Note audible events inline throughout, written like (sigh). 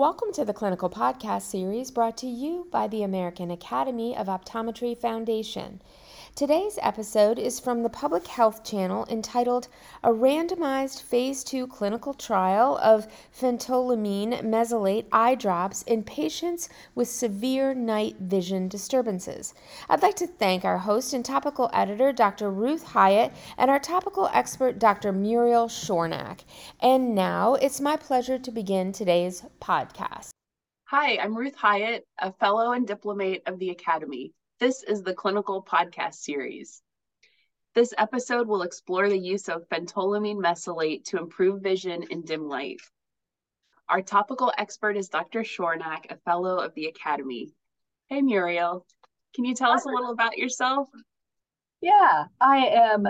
Welcome to the Clinical Podcast Series brought to you by the American Academy of Optometry Foundation. Today's episode is from the Public Health Channel entitled A Randomized Phase 2 Clinical Trial of Phentolamine Mesylate Eye Drops in Patients with Severe Night Vision Disturbances. I'd like to thank our host and topical editor, Dr. Ruth Hyatt, and our topical expert, Dr. Muriel Schornack. And now it's my pleasure to begin today's podcast. Hi, I'm Ruth Hyatt, a fellow and diplomate of the Academy. This is the Clinical Podcast Series. This episode will explore the use of phentolamine mesylate to improve vision in dim light. Our topical expert is Dr. Schornack, a fellow of the Academy. Hey, Muriel, can you tell us a little about yourself? Yeah, I am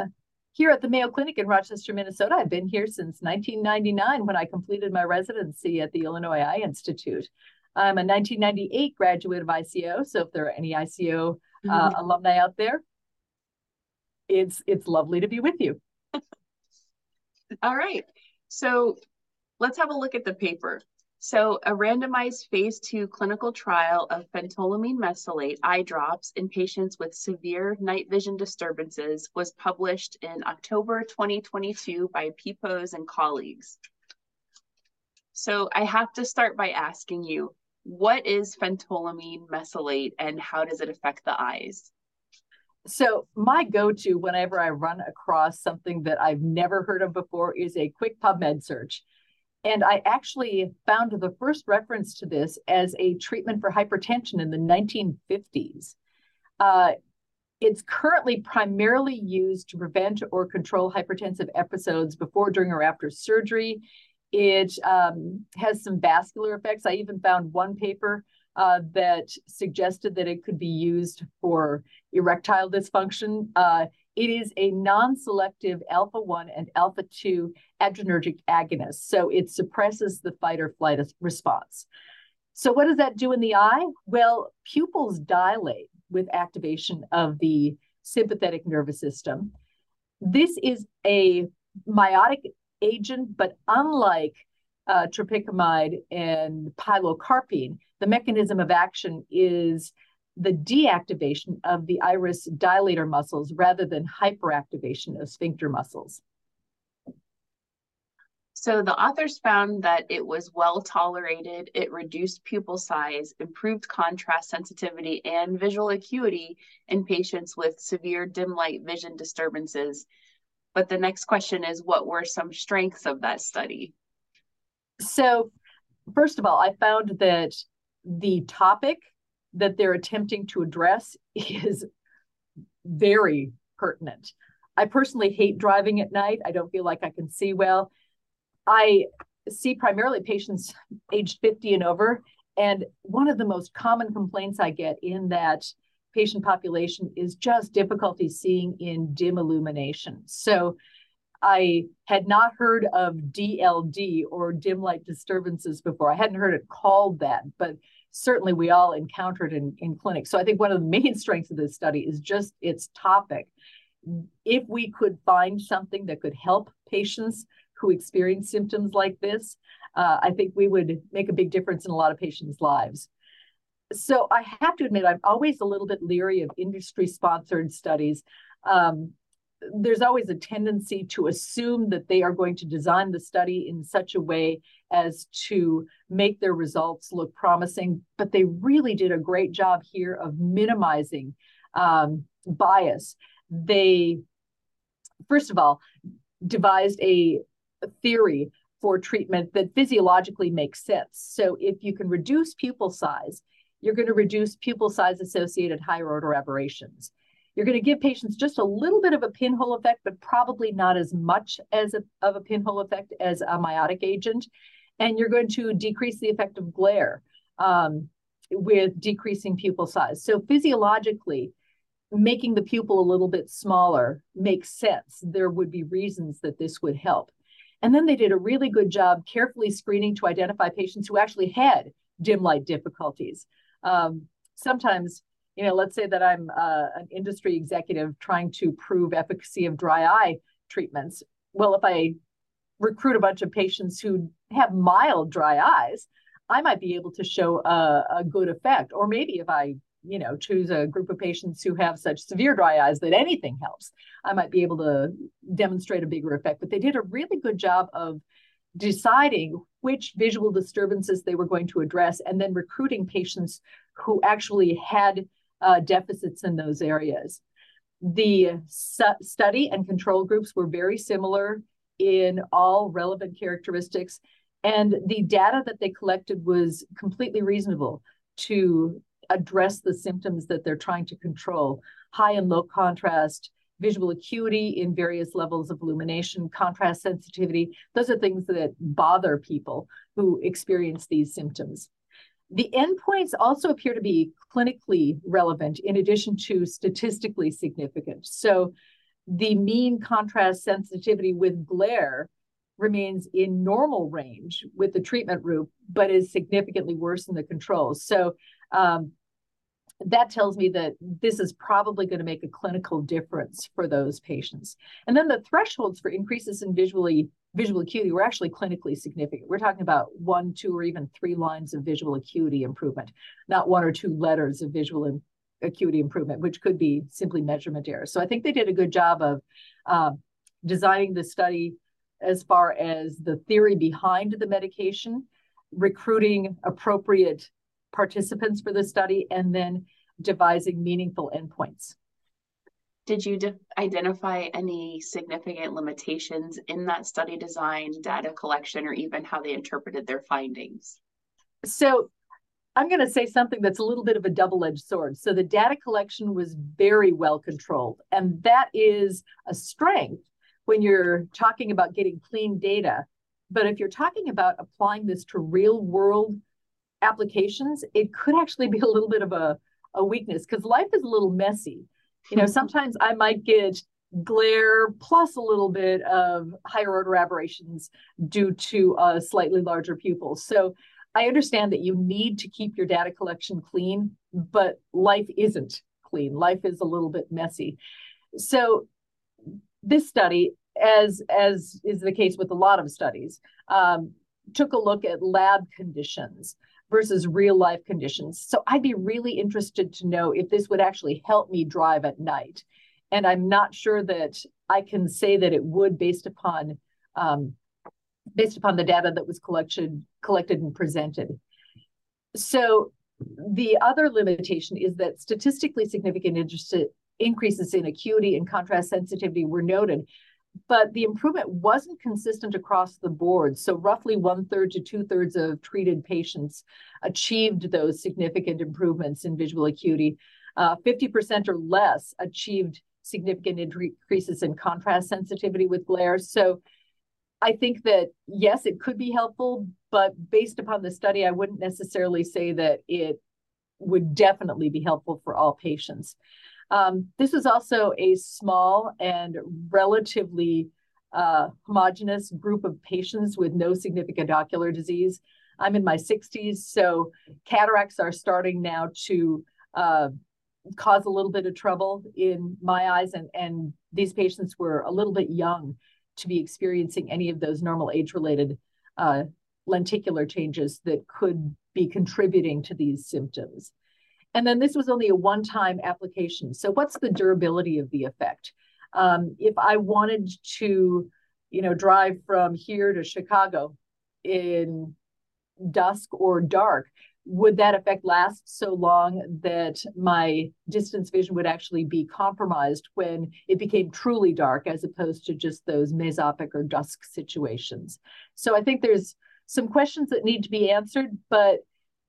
here at the Mayo Clinic in Rochester, Minnesota. I've been here since 1999 when I completed my residency at the Illinois Eye Institute. I'm a 1998 graduate of ICO, so if there are any ICO uh, mm-hmm. alumni out there, it's it's lovely to be with you. (laughs) All right, so let's have a look at the paper. So, a randomized phase two clinical trial of phentolamine mesylate eye drops in patients with severe night vision disturbances was published in October 2022 by Pepose and colleagues. So, I have to start by asking you what is phentolamine mesylate and how does it affect the eyes? So, my go to whenever I run across something that I've never heard of before is a quick PubMed search. And I actually found the first reference to this as a treatment for hypertension in the 1950s. Uh, it's currently primarily used to prevent or control hypertensive episodes before, during, or after surgery. It um, has some vascular effects. I even found one paper uh, that suggested that it could be used for erectile dysfunction. Uh, it is a non selective alpha 1 and alpha 2 adrenergic agonist. So it suppresses the fight or flight response. So, what does that do in the eye? Well, pupils dilate with activation of the sympathetic nervous system. This is a miotic agent, but unlike uh, tropicamide and pilocarpine, the mechanism of action is the deactivation of the iris dilator muscles rather than hyperactivation of sphincter muscles. So the authors found that it was well tolerated, it reduced pupil size, improved contrast sensitivity and visual acuity in patients with severe dim light vision disturbances. But the next question is what were some strengths of that study? So, first of all, I found that the topic that they're attempting to address (laughs) is very pertinent. I personally hate driving at night. I don't feel like I can see well. I see primarily patients (laughs) aged 50 and over. And one of the most common complaints I get in that patient population is just difficulty seeing in dim illumination. So I had not heard of DLD or dim light disturbances before. I hadn't heard it called that, but certainly we all encountered in, in clinic. So I think one of the main (laughs) strengths of this study is just its topic. If we could find something that could help patients who experience symptoms like this, uh, I think we would make a big difference in a lot of patients' lives. So I have to admit, I'm always a little bit leery of industry sponsored studies. Um, there's always a tendency to assume that they are going to design the study in such a way as to make their results look promising, but they really did a great job here of minimizing um, bias. They, first of all, devised a theory for treatment that physiologically makes sense. So if you can reduce pupil size, you're going to reduce pupil size associated higher order aberrations. You're going to give patients just a little bit of a pinhole effect, but probably not as much as a, of a pinhole effect as a miotic agent and you're going to decrease the effect of glare um, with decreasing pupil size. So physiologically, making the pupil a little bit smaller makes sense. There would be reasons that this would help. And then they did a really good job carefully screening to identify patients who actually had dim light difficulties. Um, sometimes, you know, let's say that I'm uh, an industry executive trying to prove efficacy of dry eye treatments. Well, if I recruit a bunch of patients who have mild dry eyes, I might be able to show a, a good effect. Or maybe if I you know choose a group of patients who have such severe dry eyes that anything helps i might be able to demonstrate a bigger effect but they did a really good job of deciding which visual disturbances they were going to address and then recruiting patients who actually had uh, deficits in those areas. The su- study and control groups were very similar in all relevant characteristics and the data that they collected was completely reasonable to address the symptoms that they're trying to control. High and low contrast, visual acuity in various levels of illumination, contrast sensitivity. Those are things that bother people who experience these symptoms. The endpoints also appear to be clinically relevant in addition to statistically significant. So the mean contrast sensitivity with glare remains in normal range with the treatment group, but is significantly worse in the controls. So um, that tells me that this is probably going to make a clinical difference for those patients. And then the thresholds for increases in visually visual acuity were actually clinically significant. We're talking about one, two, or even three lines of visual acuity improvement, not one or two letters of visual acuity improvement, which could be simply measurement error. So I think they did a good job of uh, designing the study as far as the theory behind the medication, recruiting appropriate participants for the study, and then devising meaningful endpoints. Did you de- identify any significant limitations in that study design, data collection, or even how they interpreted their findings? So, I'm going to say something that's a little bit of a double edged sword. So, the data collection was very well controlled, and that is a strength when you're talking about getting clean data. But if you're talking about applying this to real world applications, it could actually be a little bit of a, a weakness because life is a little messy. You know, sometimes I might get glare plus a little bit of higher order aberrations due to a slightly larger pupil. So I understand that you need to keep your data collection clean, but life isn't clean. Life is a little bit messy. So this study, as as is the case with a lot of studies, um, took a look at lab conditions versus real life conditions. So I'd be really interested to know if this would actually help me drive at night. And I'm not sure that I can say that it would based upon um, based upon the data that was collected collected and presented. So the other limitation is that statistically significant increases in acuity and contrast sensitivity were noted, but the improvement wasn't consistent across the board. So, roughly one third to two thirds of treated patients achieved those significant improvements in visual acuity. Uh, 50% or less achieved significant increases in contrast sensitivity with glare. So, I think that yes, it could be helpful, but based upon the study, I wouldn't necessarily say that it would definitely be helpful for all patients. Um, this is also a small and relatively uh, homogenous group of patients with no significant ocular disease. I'm in my 60s, so cataracts are starting now to uh, cause a little bit of trouble in my eyes, and, and these patients were a little bit young to be experiencing any of those normal age-related uh, lenticular changes that could be contributing to these symptoms. And then this was only a one time application. So, what's the durability of the effect? Um, if I wanted to, you know, drive from here to Chicago in dusk or dark, would that effect last so long that my distance vision would actually be compromised when it became truly dark as opposed to just those mesopic or dusk situations? So I think there's some questions that need to be answered, but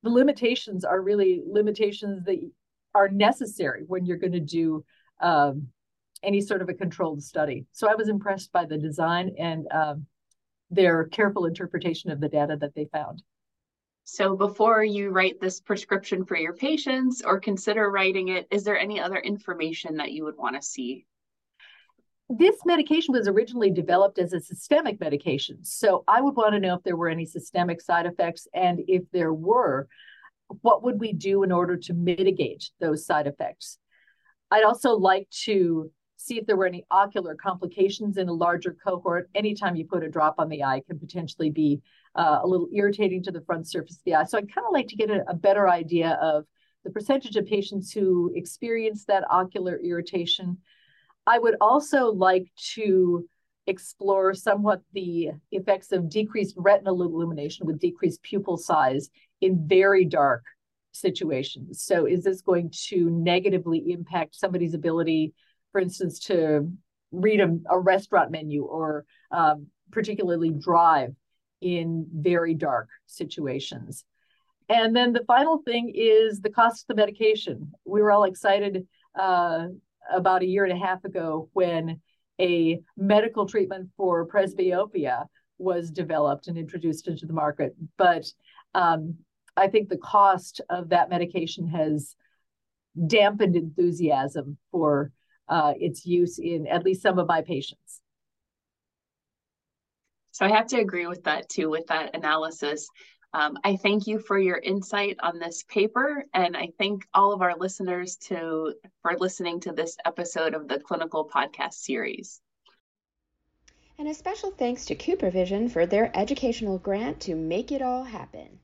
the limitations are really limitations that are necessary when you're going to do um, any sort of a controlled study. So I was impressed by the design and um, their careful interpretation of the data that they found. So before you write this prescription for your patients or consider writing it, is there any other information that you would want to see? This medication was originally developed as a systemic medication. So I would want to know if there were any systemic side effects. And if there were, what would we do in order to mitigate those side effects? I'd also like to see if there were any ocular complications in a larger cohort. Anytime you put a drop on the eye can potentially be uh, a little irritating to the front surface of the eye. So I'd kind of like to get a, a better idea of the percentage of patients who experience that ocular irritation. I would also like to explore somewhat the effects of decreased retinal illumination with decreased pupil size in very dark situations. So, is this going to negatively impact somebody's ability, for instance, to read a, a restaurant menu or um, particularly drive in very dark situations? And then the final thing is the cost of the medication. We were all excited uh, about a year and a half ago when a medical treatment for presbyopia was developed and introduced into the market. But um, I think the cost of that medication has dampened enthusiasm for uh, its use in at least some of my patients. So I have to agree with that too, with that analysis. Um, I thank you for your insight on this paper, and I thank all of our listeners to for listening to this episode of the Clinical Podcast Series. And a special thanks to CooperVision for their educational grant to make it all happen.